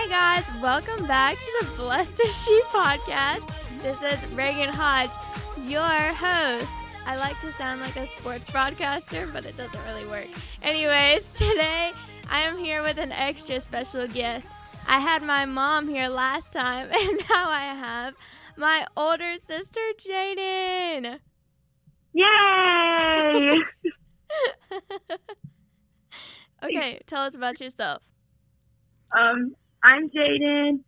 Hey guys, welcome back to the Blessed is She podcast. This is Reagan Hodge, your host. I like to sound like a sports broadcaster, but it doesn't really work. Anyways, today I am here with an extra special guest. I had my mom here last time, and now I have my older sister, Jadyn. Yay! okay, tell us about yourself. Um, I'm Jadyn.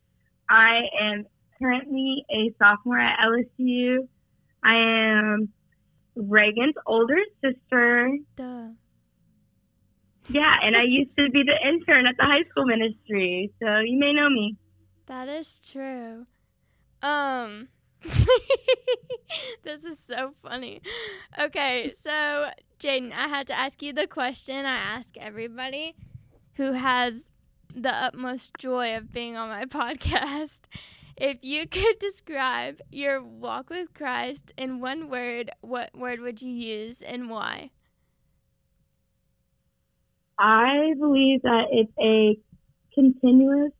I am currently a sophomore at LSU. I am Reagan's older sister. Duh. Yeah, and I used to be the intern at the high school ministry, so you may know me. That is true. Um, this is so funny. Okay, so Jadyn, I had to ask you the question I ask everybody who has the utmost joy of being on my podcast. If you could describe your walk with Christ in one word, what word would you use and why? I believe that it's a continuous,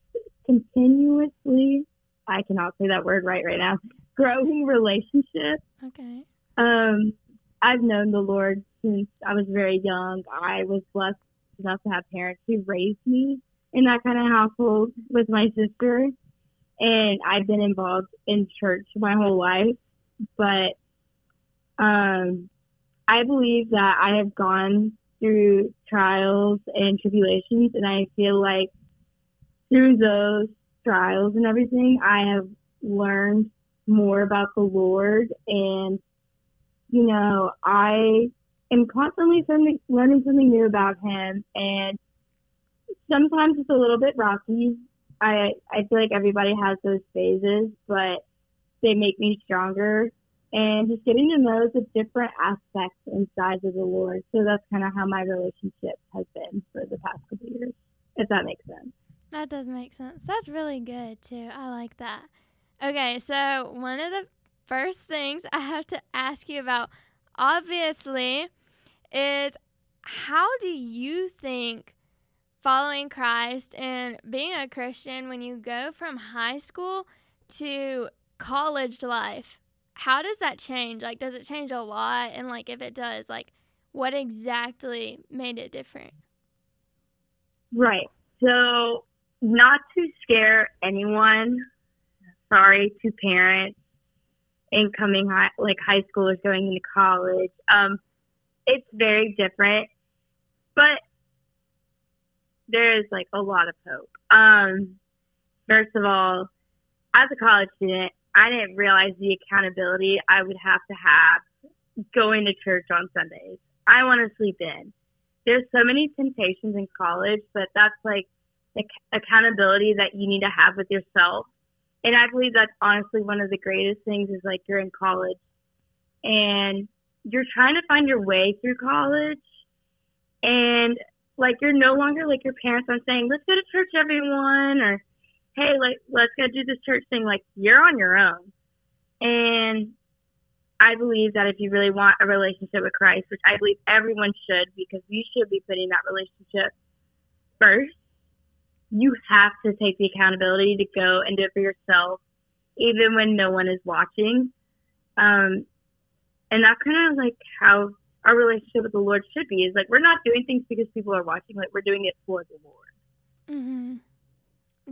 continuously, I cannot say that word right right now, growing relationship. Okay. Um, I've known the Lord since I was very young. I was blessed enough to have parents who raised me in that kind of household with my sister. And I've been involved in church my whole life. But um, I believe that I have gone through trials and tribulations, and I feel like through those trials and everything, I have learned more about the Lord. And, you know, I am constantly learning something new about Him. And sometimes it's a little bit rocky. I I feel like everybody has those phases, but they make me stronger. And just getting to know the different aspects and sides of the Lord. So that's kind of how my relationship has been for the past couple years, if that makes sense. That does make sense. That's really good too. I like that. Okay, so one of the first things I have to ask you about, obviously, is how do you think following Christ and being a Christian when you go from high school to college life, how does that change? Like, does it change a lot? And, like, if it does, like, what exactly made it different? Right. So, not to scare anyone, sorry to parents incoming high, like high schoolers going into college. Um, it's very different, but there is like a lot of hope. Um, first of all, as a college student, I didn't realize the accountability I would have to have going to church on Sundays. I want to sleep in. There's so many temptations in college, but that's like accountability that you need to have with yourself. And I believe that's honestly one of the greatest things is like you're in college and you're trying to find your way through college. And like you're no longer like your parents aren't saying, let's go to church, everyone, or hey, like let's go do this church thing. Like you're on your own, and I believe that if you really want a relationship with Christ, which I believe everyone should, because you should be putting that relationship first, you have to take the accountability to go and do it for yourself, even when no one is watching. Um, and that's kind of like how our relationship with the Lord should be is like we're not doing things because people are watching, like we're doing it for the Lord. Mhm.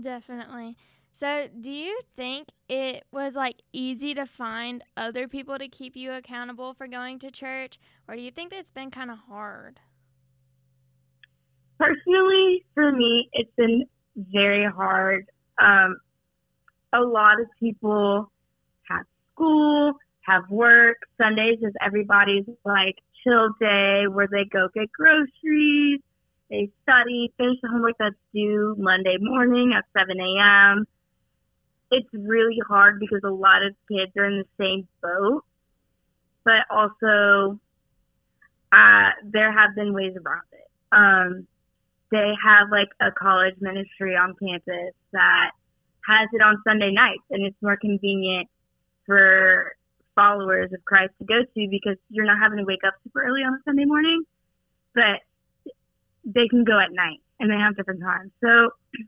Definitely. So, do you think it was like easy to find other people to keep you accountable for going to church, or do you think it's been kind of hard? Personally, for me, it's been very hard. Um, a lot of people have school, have work. Sundays is everybody's like chill day where they go get groceries, they study, finish the homework that's due Monday morning at 7 a.m. It's really hard because a lot of kids are in the same boat, but also uh, there have been ways around it. Um, they have like a college ministry on campus that has it on Sunday nights, and it's more convenient for followers of Christ to go to because you're not having to wake up super early on a Sunday morning, but they can go at night and they have different times. So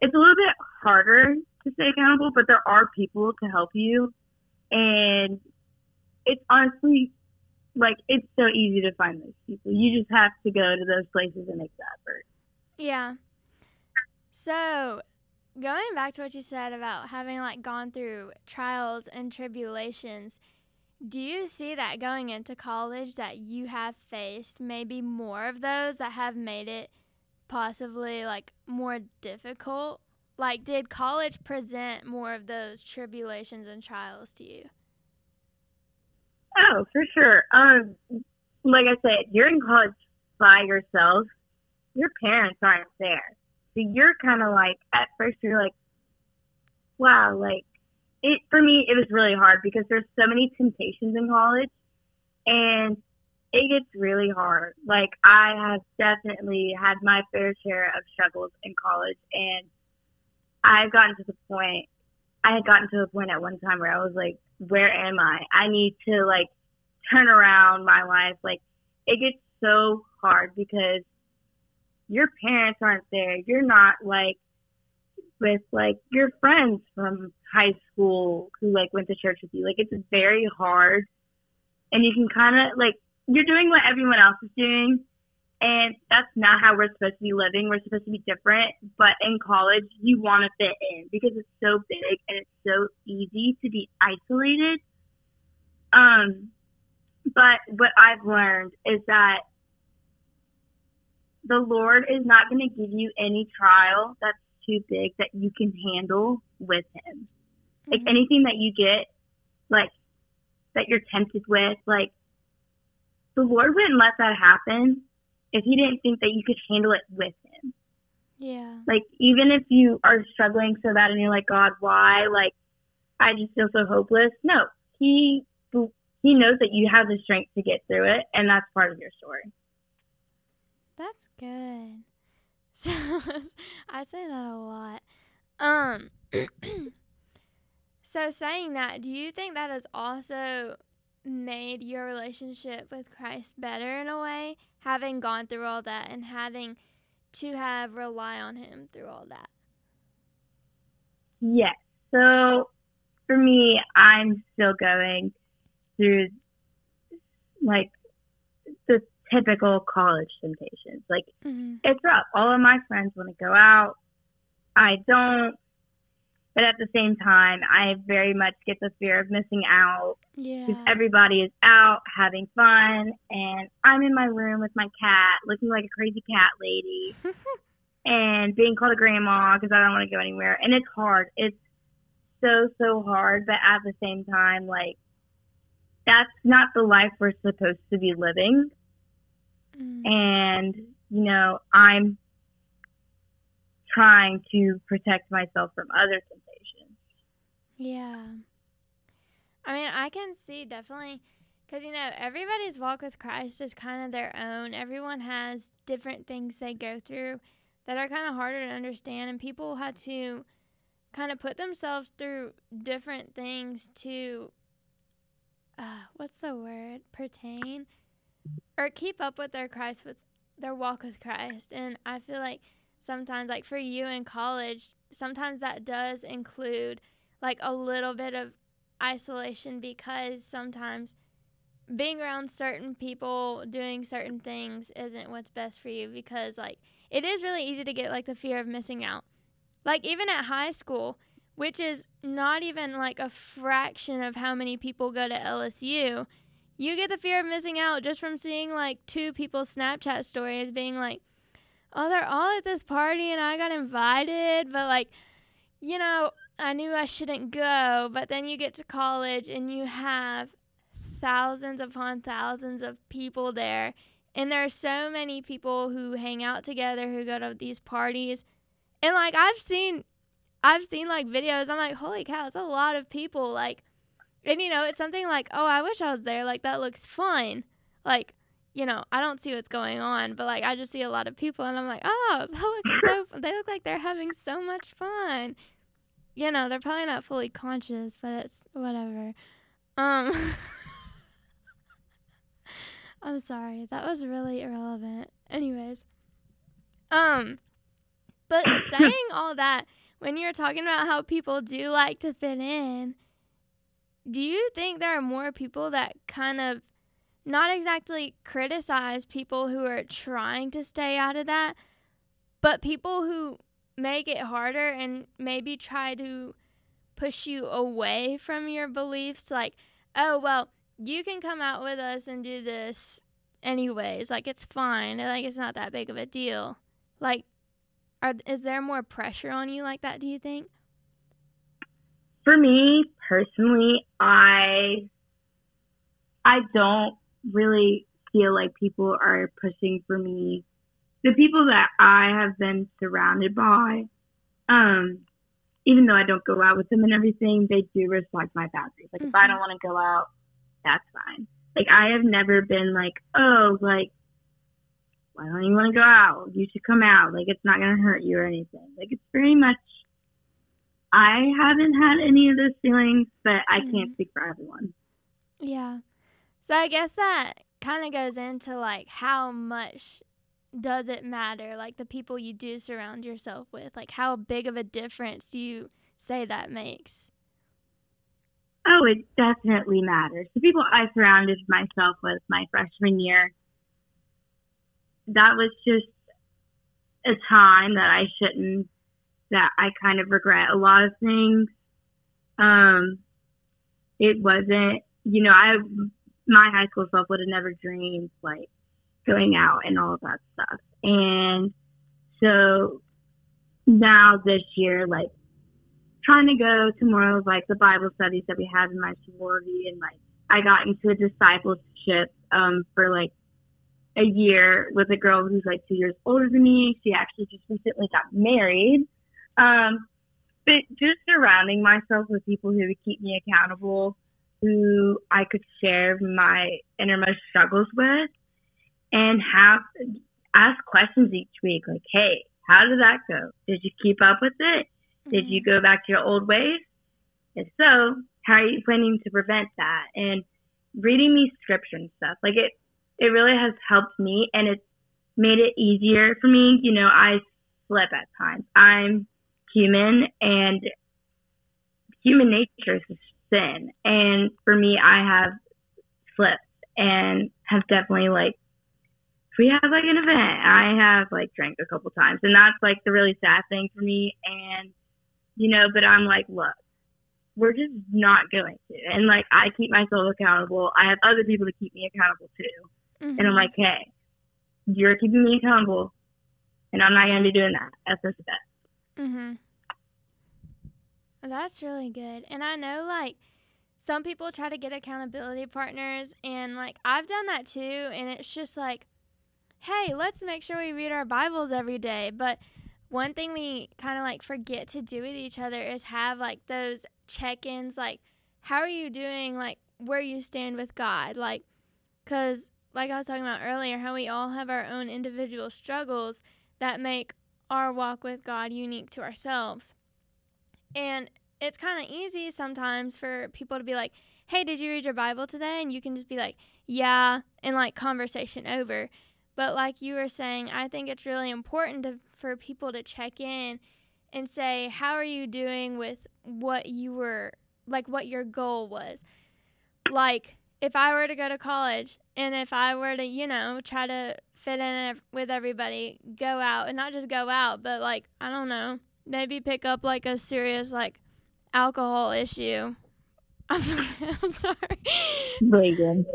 it's a little bit harder to stay accountable, but there are people to help you. And it's honestly like it's so easy to find those people. You just have to go to those places and make the effort. Yeah. So, going back to what you said about having like gone through trials and tribulations, do you see that going into college that you have faced maybe more of those that have made it possibly like more difficult? Like did college present more of those tribulations and trials to you? Oh, for sure. Um like I said, you're in college by yourself. Your parents aren't there. So you're kind of like at first you're like wow, like it for me it was really hard because there's so many temptations in college and it gets really hard. Like I have definitely had my fair share of struggles in college and I've gotten to the point I had gotten to the point at one time where I was like, Where am I? I need to like turn around my life. Like it gets so hard because your parents aren't there. You're not like with like your friends from high school who like went to church with you. Like it's very hard and you can kind of like you're doing what everyone else is doing and that's not how we're supposed to be living. We're supposed to be different, but in college you want to fit in because it's so big and it's so easy to be isolated. Um but what I've learned is that the Lord is not going to give you any trial that's too big that you can handle with him. Mm-hmm. Like anything that you get, like that you're tempted with, like the Lord wouldn't let that happen if he didn't think that you could handle it with him. Yeah. Like even if you are struggling so bad and you're like, God, why? Like I just feel so hopeless. No, he he knows that you have the strength to get through it, and that's part of your story. That's good. So I say that a lot. Um so saying that, do you think that has also made your relationship with Christ better in a way, having gone through all that and having to have rely on him through all that? Yes. So for me, I'm still going through like typical college temptations. Like mm-hmm. it's rough. All of my friends want to go out. I don't. But at the same time, I very much get the fear of missing out. Yeah. Because everybody is out having fun, and I'm in my room with my cat, looking like a crazy cat lady, and being called a grandma because I don't want to go anywhere. And it's hard. It's so so hard. But at the same time, like that's not the life we're supposed to be living. Mm. And, you know, I'm trying to protect myself from other temptations. Yeah. I mean, I can see definitely because, you know, everybody's walk with Christ is kind of their own. Everyone has different things they go through that are kind of harder to understand, and people had to kind of put themselves through different things to uh, what's the word pertain or keep up with their Christ with their walk with Christ. And I feel like sometimes, like for you in college, sometimes that does include like a little bit of isolation because sometimes being around certain people doing certain things isn't what's best for you because like it is really easy to get like the fear of missing out. Like even at high school, which is not even like a fraction of how many people go to LSU, you get the fear of missing out just from seeing like two people's Snapchat stories being like, oh, they're all at this party and I got invited, but like, you know, I knew I shouldn't go. But then you get to college and you have thousands upon thousands of people there. And there are so many people who hang out together who go to these parties. And like, I've seen I've seen like videos. I'm like, holy cow, it's a lot of people. Like, and you know, it's something like, oh, I wish I was there. Like, that looks fun. Like, you know, I don't see what's going on, but like, I just see a lot of people, and I'm like, oh, that looks so. they look like they're having so much fun. You know, they're probably not fully conscious, but it's whatever. Um. I'm sorry. That was really irrelevant. Anyways. Um But saying all that, when you're talking about how people do like to fit in, do you think there are more people that kind of not exactly criticize people who are trying to stay out of that, but people who make it harder and maybe try to push you away from your beliefs like, oh, well, you can come out with us and do this anyways. Like, it's fine. Like, it's not that big of a deal. Like, are, is there more pressure on you like that, do you think? For me personally, I I don't really feel like people are pushing for me. The people that I have been surrounded by, um, even though I don't go out with them and everything, they do respect my boundaries. Like mm-hmm. if I mm-hmm. don't want to go out, that's fine. Like I have never been like, oh, like why don't you want to go out? You should come out. Like it's not gonna hurt you or anything. Like it's very much. I haven't had any of those feelings, but I mm-hmm. can't speak for everyone. Yeah. So I guess that kind of goes into like how much does it matter like the people you do surround yourself with like how big of a difference do you say that makes oh it definitely matters the people i surrounded myself with my freshman year that was just a time that i shouldn't that i kind of regret a lot of things um it wasn't you know i my high school self would have never dreamed like going out and all of that stuff. And so now this year, like trying to go to more of like the Bible studies that we had in my sorority and like I got into a discipleship um for like a year with a girl who's like two years older than me. She actually just recently got married. Um but just surrounding myself with people who would keep me accountable who I could share my innermost struggles with and have ask questions each week like, hey, how did that go? Did you keep up with it? Mm-hmm. Did you go back to your old ways? If so, how are you planning to prevent that? And reading these scripture and stuff, like it, it really has helped me and it's made it easier for me. You know, I slip at times. I'm human and human nature is sin. And for me, I have slipped and have definitely like, if we have like an event, I have like drank a couple times. And that's like the really sad thing for me. And, you know, but I'm like, look, we're just not going to. And like, I keep myself accountable. I have other people to keep me accountable too. Mm-hmm. And I'm like, hey, you're keeping me accountable. And I'm not going to be doing that. That's just the best. Mm-hmm. That's really good. And I know like some people try to get accountability partners and like I've done that too and it's just like hey, let's make sure we read our Bibles every day. But one thing we kind of like forget to do with each other is have like those check-ins like how are you doing like where you stand with God? Like cuz like I was talking about earlier how we all have our own individual struggles that make our walk with God unique to ourselves. And it's kind of easy sometimes for people to be like, hey, did you read your Bible today? And you can just be like, yeah, and like conversation over. But like you were saying, I think it's really important to, for people to check in and say, how are you doing with what you were, like what your goal was? Like, if I were to go to college and if I were to, you know, try to fit in with everybody, go out and not just go out, but like, I don't know, maybe pick up like a serious like alcohol issue. I'm, sorry. Reagan.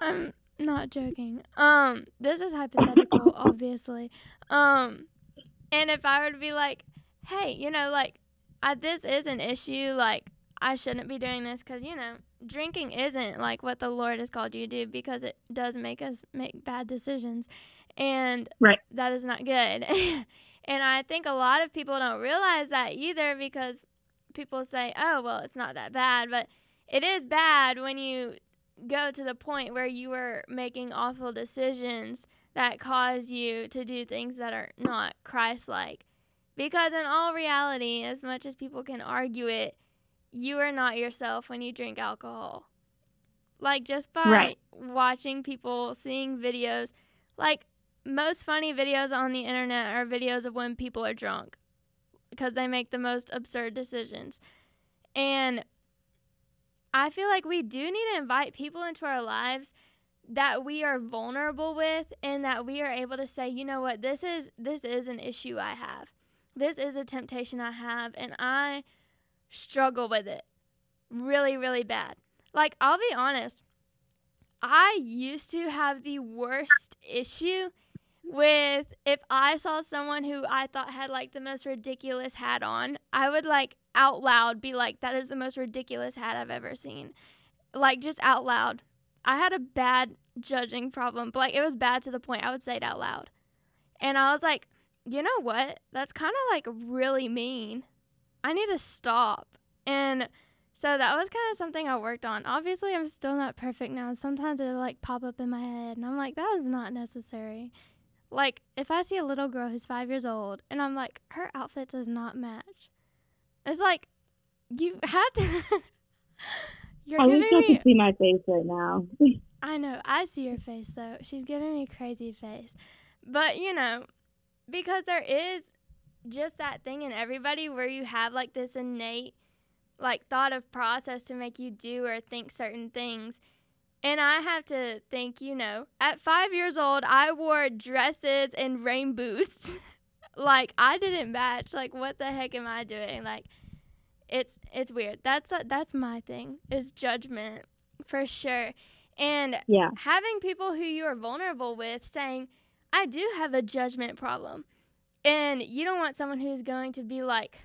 I'm not joking. Um, this is hypothetical, obviously. Um, and if I were to be like, hey, you know, like, I, this is an issue. Like, I shouldn't be doing this because you know, drinking isn't like what the Lord has called you to do because it does make us make bad decisions, and right. that is not good. And I think a lot of people don't realize that either because people say, oh, well, it's not that bad. But it is bad when you go to the point where you are making awful decisions that cause you to do things that are not Christ like. Because in all reality, as much as people can argue it, you are not yourself when you drink alcohol. Like just by right. watching people, seeing videos, like most funny videos on the internet are videos of when people are drunk because they make the most absurd decisions. And I feel like we do need to invite people into our lives that we are vulnerable with and that we are able to say, you know what, this is this is an issue I have. This is a temptation I have and I struggle with it really really bad. Like I'll be honest, I used to have the worst issue with if I saw someone who I thought had like the most ridiculous hat on, I would like out loud be like, that is the most ridiculous hat I've ever seen. Like just out loud. I had a bad judging problem, but like it was bad to the point I would say it out loud. And I was like, you know what? That's kind of like really mean. I need to stop. And so that was kind of something I worked on. Obviously, I'm still not perfect now. Sometimes it'll like pop up in my head, and I'm like, that is not necessary. Like, if I see a little girl who's five years old and I'm like, her outfit does not match, it's like, you had to. You're I wish I could see my face right now. I know. I see your face, though. She's giving me a crazy face. But, you know, because there is just that thing in everybody where you have like this innate like thought of process to make you do or think certain things and I have to think, you know, at five years old, I wore dresses and rain boots. like I didn't match. Like what the heck am I doing? Like it's it's weird. That's a, that's my thing is judgment for sure. And yeah. having people who you are vulnerable with saying, "I do have a judgment problem," and you don't want someone who's going to be like,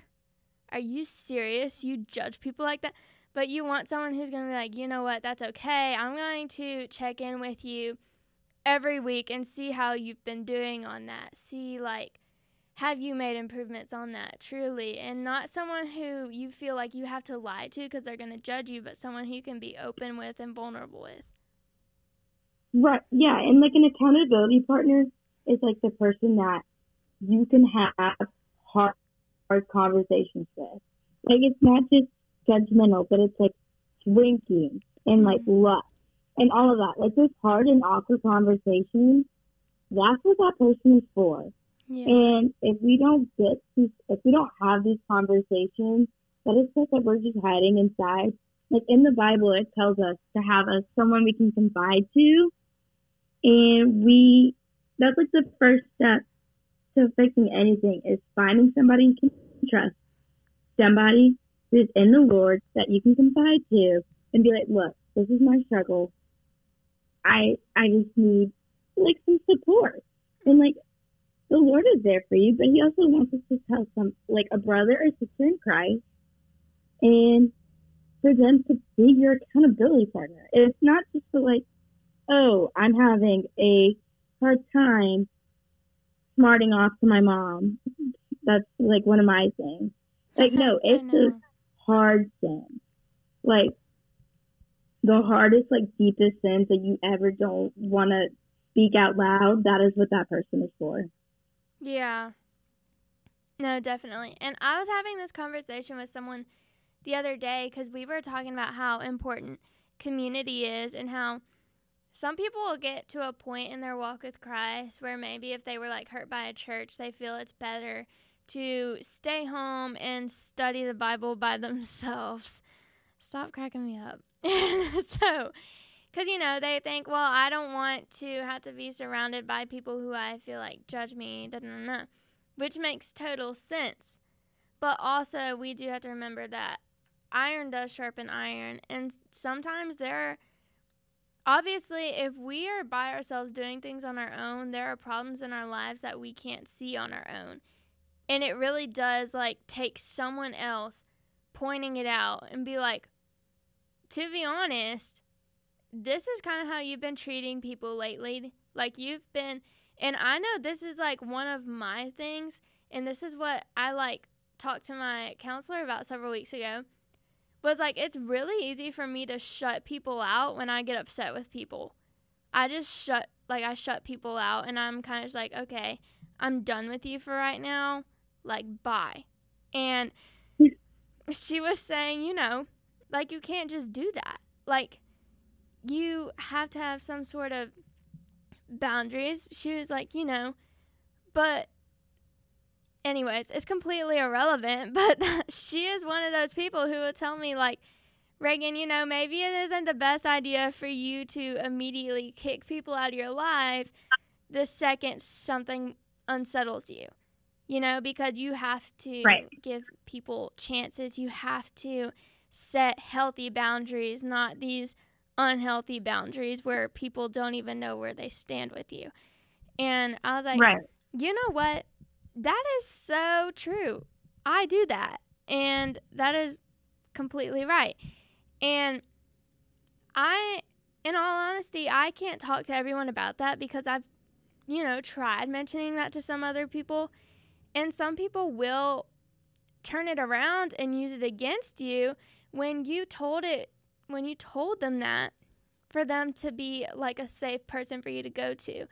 "Are you serious? You judge people like that?" But you want someone who's going to be like, you know what, that's okay. I'm going to check in with you every week and see how you've been doing on that. See, like, have you made improvements on that truly? And not someone who you feel like you have to lie to because they're going to judge you, but someone who you can be open with and vulnerable with. Right. Yeah. And like an accountability partner is like the person that you can have hard, hard conversations with. Like, it's not just judgmental, but it's like drinking and like mm-hmm. lust and all of that. Like those hard and awkward conversations, that's what that person is for. Yeah. And if we don't get these, if we don't have these conversations, that is stuff that we're just hiding inside. Like in the Bible, it tells us to have a someone we can confide to, and we that's like the first step to fixing anything is finding somebody you can trust, somebody who's in the Lord that you can confide to and be like, look, this is my struggle. I I just need like some support. And like the Lord is there for you, but he also wants us to tell some like a brother or sister in Christ and for them to be your accountability partner. It's not just for like, oh, I'm having a hard time smarting off to my mom. That's like one of my things. Like no, it's just hard sin. Like the hardest, like deepest sins that you ever don't want to speak out loud, that is what that person is for. Yeah. No, definitely. And I was having this conversation with someone the other day because we were talking about how important community is and how some people will get to a point in their walk with Christ where maybe if they were like hurt by a church, they feel it's better to stay home and study the Bible by themselves. Stop cracking me up. so, because, you know, they think, well, I don't want to have to be surrounded by people who I feel like judge me, da, da, da, which makes total sense. But also, we do have to remember that iron does sharpen iron. And sometimes there are, obviously, if we are by ourselves doing things on our own, there are problems in our lives that we can't see on our own. And it really does like take someone else pointing it out and be like, to be honest, this is kind of how you've been treating people lately. Like you've been, and I know this is like one of my things, and this is what I like talked to my counselor about several weeks ago. Was like it's really easy for me to shut people out when I get upset with people. I just shut like I shut people out, and I'm kind of just like, okay, I'm done with you for right now like bye. And she was saying, you know, like you can't just do that. Like you have to have some sort of boundaries. She was like, you know, but anyways, it's completely irrelevant, but she is one of those people who will tell me like Reagan, you know, maybe it isn't the best idea for you to immediately kick people out of your life the second something unsettles you. You know, because you have to Right. give people chances. You have to set healthy boundaries, not these unhealthy boundaries where people don't even know where they stand with you. And I was like, right. you know what? That is so true. I do that. And that is completely right. And I, in all honesty, I can't talk to everyone about that because I've, you know, tried mentioning that to some other people. And some people will turn it around and use it against you when you told it, when you told them that for them to be like a safe person for you to go to.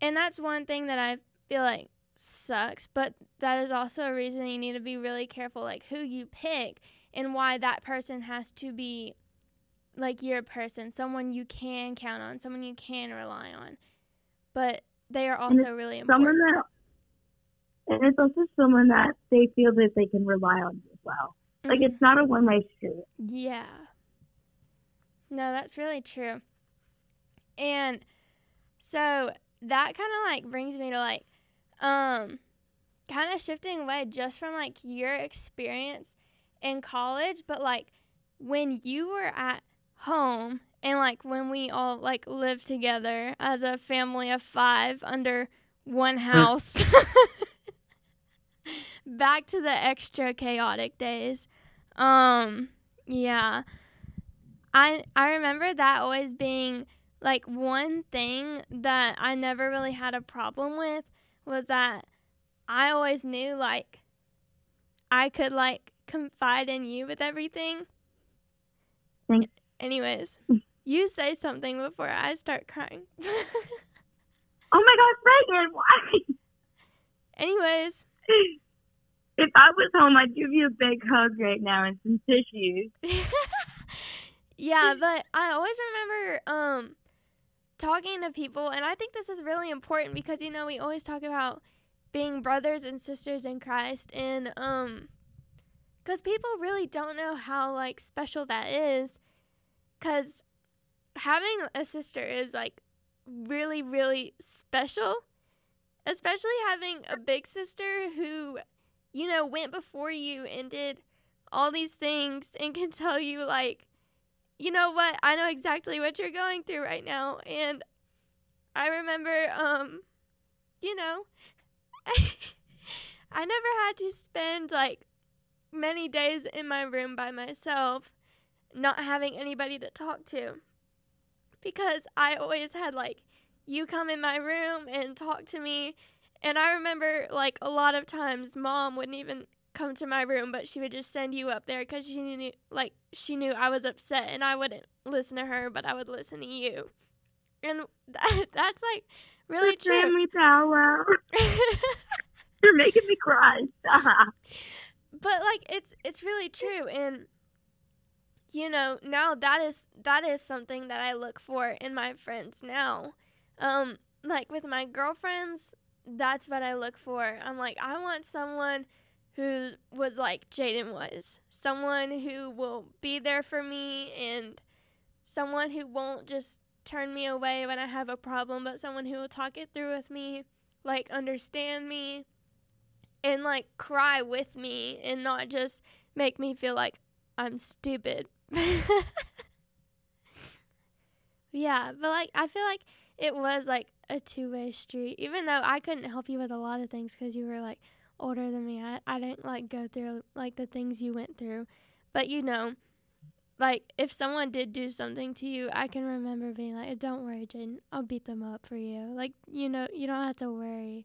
And that's one thing that I feel like sucks, but that is also a reason you need to be really careful like who you pick and why that person has to be like your person, someone you can count on, someone you can rely on. But they are also really important. Someone that, and it's also someone that they feel that they can rely on as well. Like Mhm. it's not a one way street. Yeah. No, that's really true. And so that kind of like brings me to like um kind of shifting away just from like your experience in college, but like when you were at home and like when we all like lived together as a family of 5 under one house. Back to the extra chaotic days. Um yeah. I I remember that always being like one thing that I never really had a problem with was that I always knew like I could like confide in you with everything. Thanks. Anyways, you say something before I start crying. Oh my gosh, Reagan, why? Anyways, If I was home, I'd give you a big hug right now and some tissues. yeah, but I always remember um talking to people and I think this is really important because you know we always talk about being brothers and sisters in Christ and um cuz people really don't know how like special that is cuz having a sister is like really really special especially having a big sister who you know went before you and did all these things and can tell you like you know what? I know exactly what you're going through right now and i remember um you know i never had to spend like many days in my room by myself not having anybody to talk to because i always had like you come in my room and talk to me and i remember like a lot of times mom wouldn't even come to my room, but she would just send you up there because she knew, like, she knew I was upset, and I wouldn't listen to her, but I would listen to you, and that, that's like really The true. Family powwow. You're making me cry. But like, it's it's really true, and you know, now that is that is something that I look for in my friends now. Um, like with my girlfriends, that's what I look for. I'm like, I want someone who was like Jadyn was. Someone who will be there for me and someone who won't just turn me away when I have a problem, but someone who will talk it through with me, like understand me and like cry with me and not just make me feel like I'm stupid. yeah, but like I feel like it was like a two-way street even though I couldn't help you with a lot of things cuz you were like older than me. I, I didn't like go through like the things you went through. But you know, like if someone did do something to you, I can remember being like, "Don't worry, Jadyn. I'll beat them up for you." Like, you know, you don't have to worry.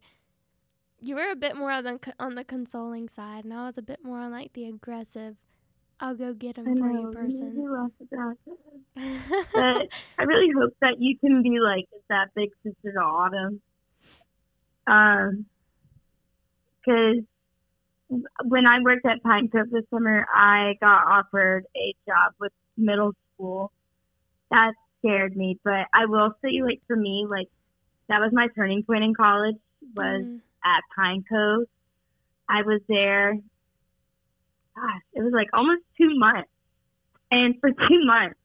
You were a bit more on the on the consoling side, and I was a bit more on like the aggressive. I'll go get him for you person. you're less aggressive. But I really hope that you can be like that big sister to Autumn. Um, because when I worked at Pine Cove this summer, I got offered a job with middle school. That scared me, but I will say, like for me, like that was my turning point in college was Mm. at Pine Cove. I was there. Gosh, it was like almost two months, and for two months,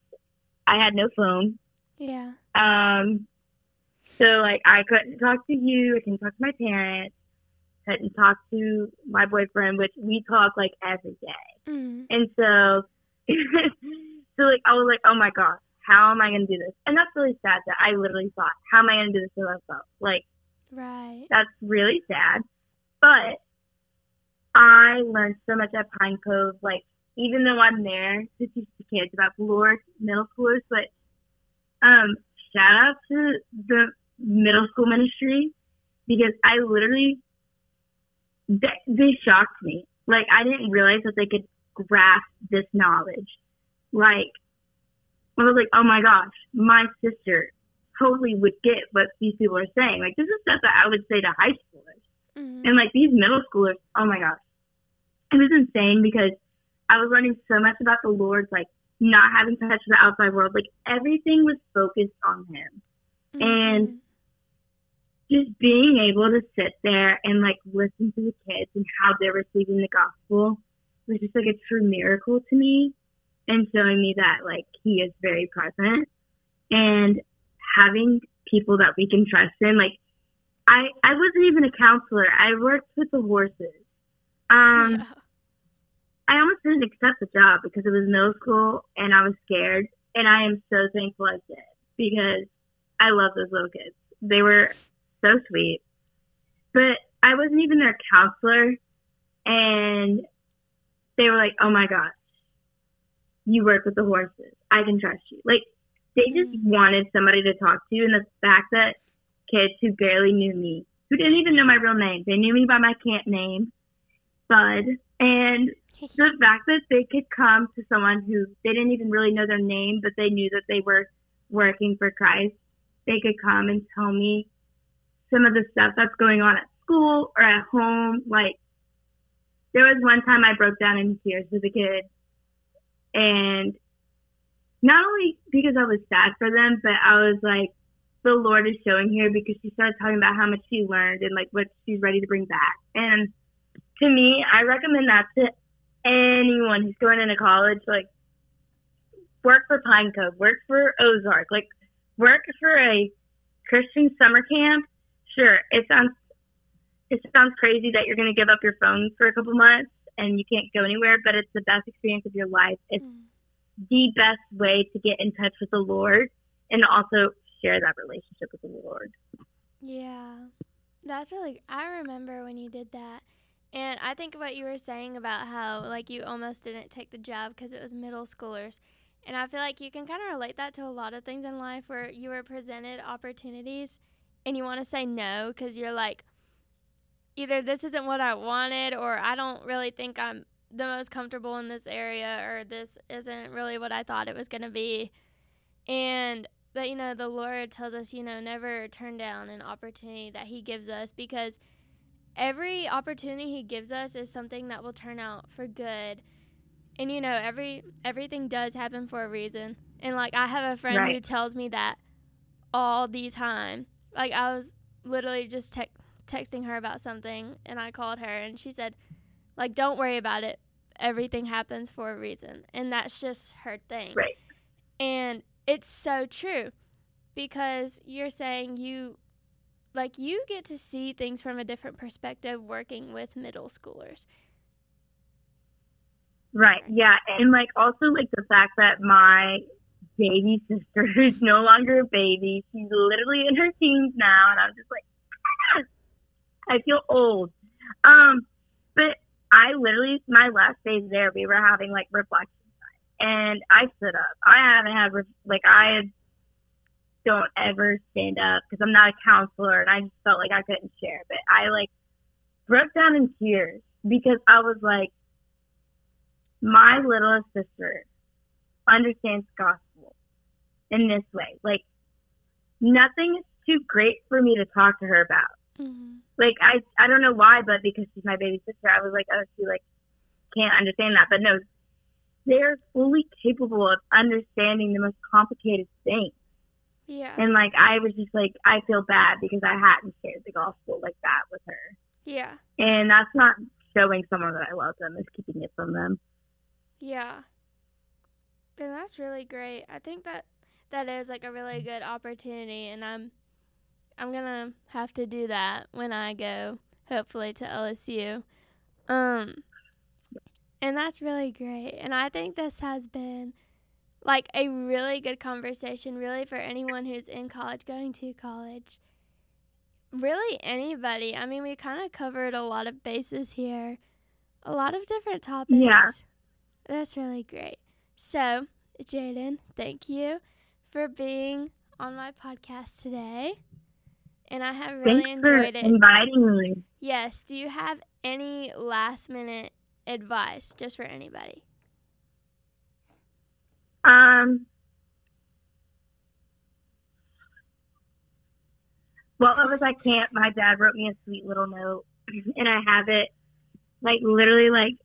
I had no phone. Yeah. Um, so like I couldn't talk to you. I couldn't talk to my parents. Couldn't talk to my boyfriend, which we talk like every day. Mm. And so, so like I was like, oh my gosh, how am I gonna do this? And that's really sad that I literally thought, how am I gonna do this with myself? Like Right. that's really sad. But I learned so much at Pine Cove. Like even though I'm there to teach the kids about Lord, middle schoolers, but um, shout out to the middle school ministry because I literally they, they shocked me. Like I didn't realize that they could grasp this knowledge. Like I was like, oh my gosh, my sister totally would get what these people are saying. Like this is stuff that I would say to high schoolers. Mm. And like these middle schoolers, oh my gosh. It was insane because I was learning so much about the Lord, like not having touch with the outside world. Like everything was focused on him. and- Mhm. Just being able to sit there and like listen to the kids and how they're receiving the gospel was just like a true miracle to me and showing me that like he is very present and having people that we can trust in. Like I I wasn't even a counselor. I worked with the horses. Um yeah. I almost didn't accept the job because it was middle school and I was scared. And I am so thankful I did because I love those little kids. They were so sweet. But I wasn't even their counselor. And they were like, oh my gosh, you work with the horses. I can trust you. Like, they just Mm. wanted somebody to talk to. And the fact that kids who barely knew me, who didn't even know my real name, they knew me by my camp name, Bud. And the fact that they could come to someone who they didn't even really know their name, but they knew that they were working for Christ, they could come and tell me some of the stuff that's going on at school or at home. Like, there was one time I broke down in tears with a kid, and not only because I was sad for them, but I was like, the Lord is showing here because she started talking about how much she learned and like what she's ready to bring back. And to me, I recommend that to anyone who's going into college, like work for Pine Cove, work for Ozark, like work for a Christian summer camp. Sure, it sounds it sounds crazy that you're going to give up your phone for a couple months and you can't go anywhere, but it's the best experience of your life. It's Mm. the best way to get in touch with the Lord and also share that relationship with the Lord. Yeah. That's really I remember when you did that. And I think what you were saying about how like you almost didn't take the job because it was middle schoolers. And I feel like you can kind of relate that to a lot of things in life where you were presented opportunities and you want to say no because you're like, either this isn't what I wanted or I don't really think I'm the most comfortable in this area or this isn't really what I thought it was going to be. And but you know the Lord tells us, you know, never turn down an opportunity that he gives us because every opportunity he gives us is something that will turn out for good. And you know, every everything does happen for a reason. And like I have a friend who tells me that all the time. Like I was literally just te- texting her about something and I called her and she said like don't worry about it. Everything happens for a reason. And that's just her thing. Right. And it's so true because you're saying you like you get to see things from a different perspective working with middle schoolers. Right. Yeah. And like also like the fact that my baby sister who's no longer a baby. She's literally in her teens now and I'm just like "Ah!" I feel old. Um but I literally my last days there we were having like reflection time and I stood up. I haven't had like I don't ever stand up because I'm not a counselor and I just felt like I couldn't share. But I like broke down in tears because I was like my littlest sister understands gospel in this way. Like nothing is too great for me to talk to her about. Mm-hmm. Like I I don't know why, but because she's my baby sister, I was like, oh, she like can't understand that. But no, they're fully capable of understanding the most complicated things. Yeah. And like I was just like I feel bad because I hadn't shared the gospel like that with her. Yeah. And that's not showing someone that I love them, it's keeping it from them. Yeah. And that's really great. I think that that is like a really good opportunity and I'm I'm going to have to do that when I go hopefully to LSU. Um and that's really great. And I think this has been like a really good conversation really for anyone who's in college going to college. Really anybody. I mean, we kind of covered a lot of bases here. A lot of different topics. Yeah. That's really great. So, Jadyn, thank you for being on my podcast today. And I have really Thanks for enjoyed it. inviting me. Yes. Do you have any last minute advice just for anybody? Um I was at camp, my dad wrote me a sweet little note, and I have it, like literally like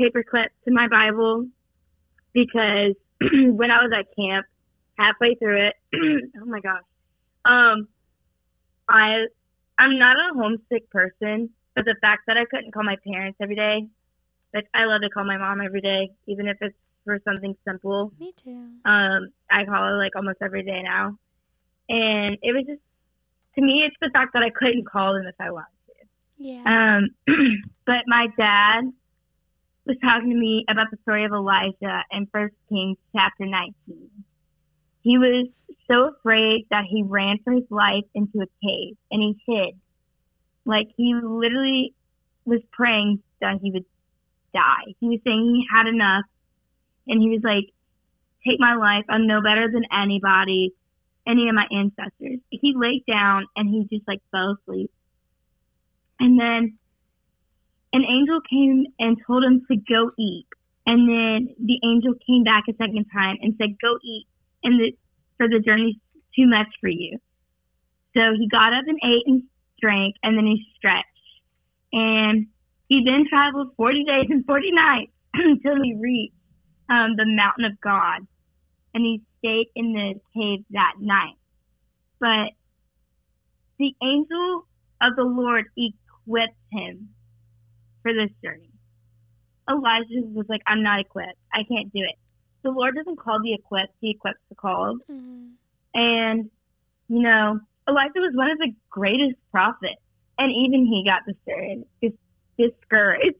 paper clipped to my Bible, because when I was at camp, halfway through it, oh my gosh, um, I I'm not a homesick person, but the fact that I couldn't call my parents every day, like I love to call my mom every day, even if it's for something simple. Me too. Um, I call her like almost every day now. And it was just, to me, it's the fact that I couldn't call them if I wanted to. Yeah. Um, but my dad was talking to me about the story of Elijah in First Kings chapter 19. He was so afraid that he ran for his life into a cave and he hid. Like he literally was praying that he would die. He was saying he had enough and he was like, take my life. I'm no better than anybody, any of my ancestors. He laid down and he just like fell asleep. And then an angel came and told him to go eat. And then the angel came back a second time and said, go eat. And the, for the journey's too much for you. So he got up and ate and drank and then he stretched. And he then traveled 40 days and 40 nights until he reached um, the mountain of God, and he stayed in the cave that night. But the angel of the Lord equipped him for this journey. Elijah was like, I'm not equipped. I can't do it. The Lord doesn't call the equipped, he equips the called. Mhm. And, you know, Elijah was one of the greatest prophets. And even he got discouraged. Discouraged.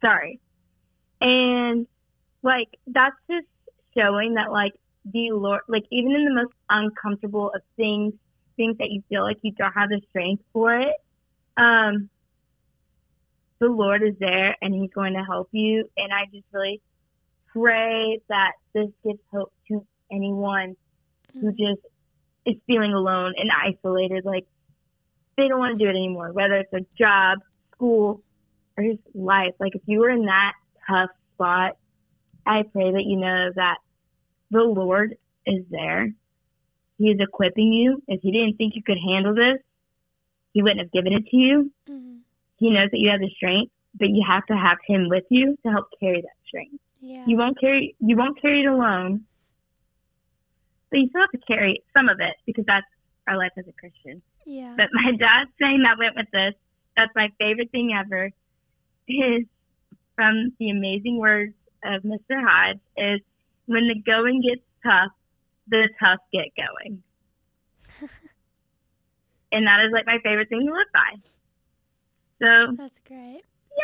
Sorry. And, like, that's just showing that, like, the Lord, like, even in the most uncomfortable of things, things that you feel like you don't have the strength for it, um, the Lord is there and He's going to help you. And I just really pray that this gives hope to anyone who just is feeling alone and isolated, like they don't want to do it anymore, whether it's a job, school, or just life. Like if you were in that tough spot, I pray that you know that the Lord is there. He is equipping you. If he didn't think you could handle this, he wouldn't have given it to you. Mhm. He knows that you have the strength, but you have to have him with you to help carry that strength. Yeah. You won't carry you won't carry it alone. But you still have to carry some of it because that's our life as a Christian. yeah. But my dad's saying that went with this. That's my favorite thing ever. Is from the amazing words of Mr. Hodge is when the going gets tough, the tough get going. and that is like my favorite thing to live by. So That's great.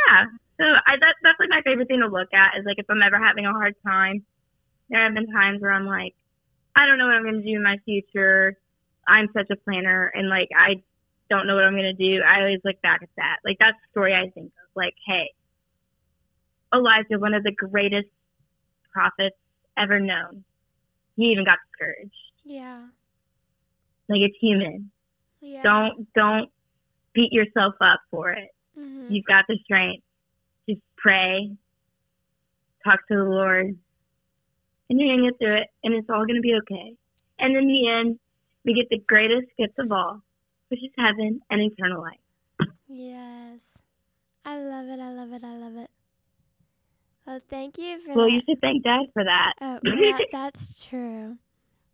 yeah. So I that that's like my favorite thing to look at is like if I'm ever having a hard time, there have been times where I'm like, I don't know what I'm gonna do in my future. I'm such a planner and like I don't know what I'm gonna do. I always look back at that. Like that's the story I think of. Like, hey, Elijah, one of the greatest prophets ever known. He even got discouraged. Yeah. Like it's human. Yeah. Don't don't beat yourself up for it. Mhm. You've got the strength. Pray, talk to the Lord, and you're gonna get through it, and it's all gonna be okay. And in the end, we get the greatest gift of all, which is heaven and eternal life. Yes. I love it. I love it. I love it. Well, thank you for Well, that. you should thank Dad for that. Oh, well, that, that's true.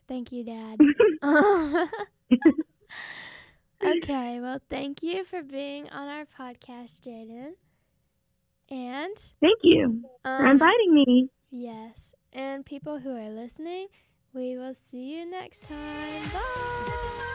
Thank you, Dad. okay, well, thank you for being on our podcast, Jadyn. And Thank you for um, inviting me. yes, and people who are listening, we will see you next time. Bye.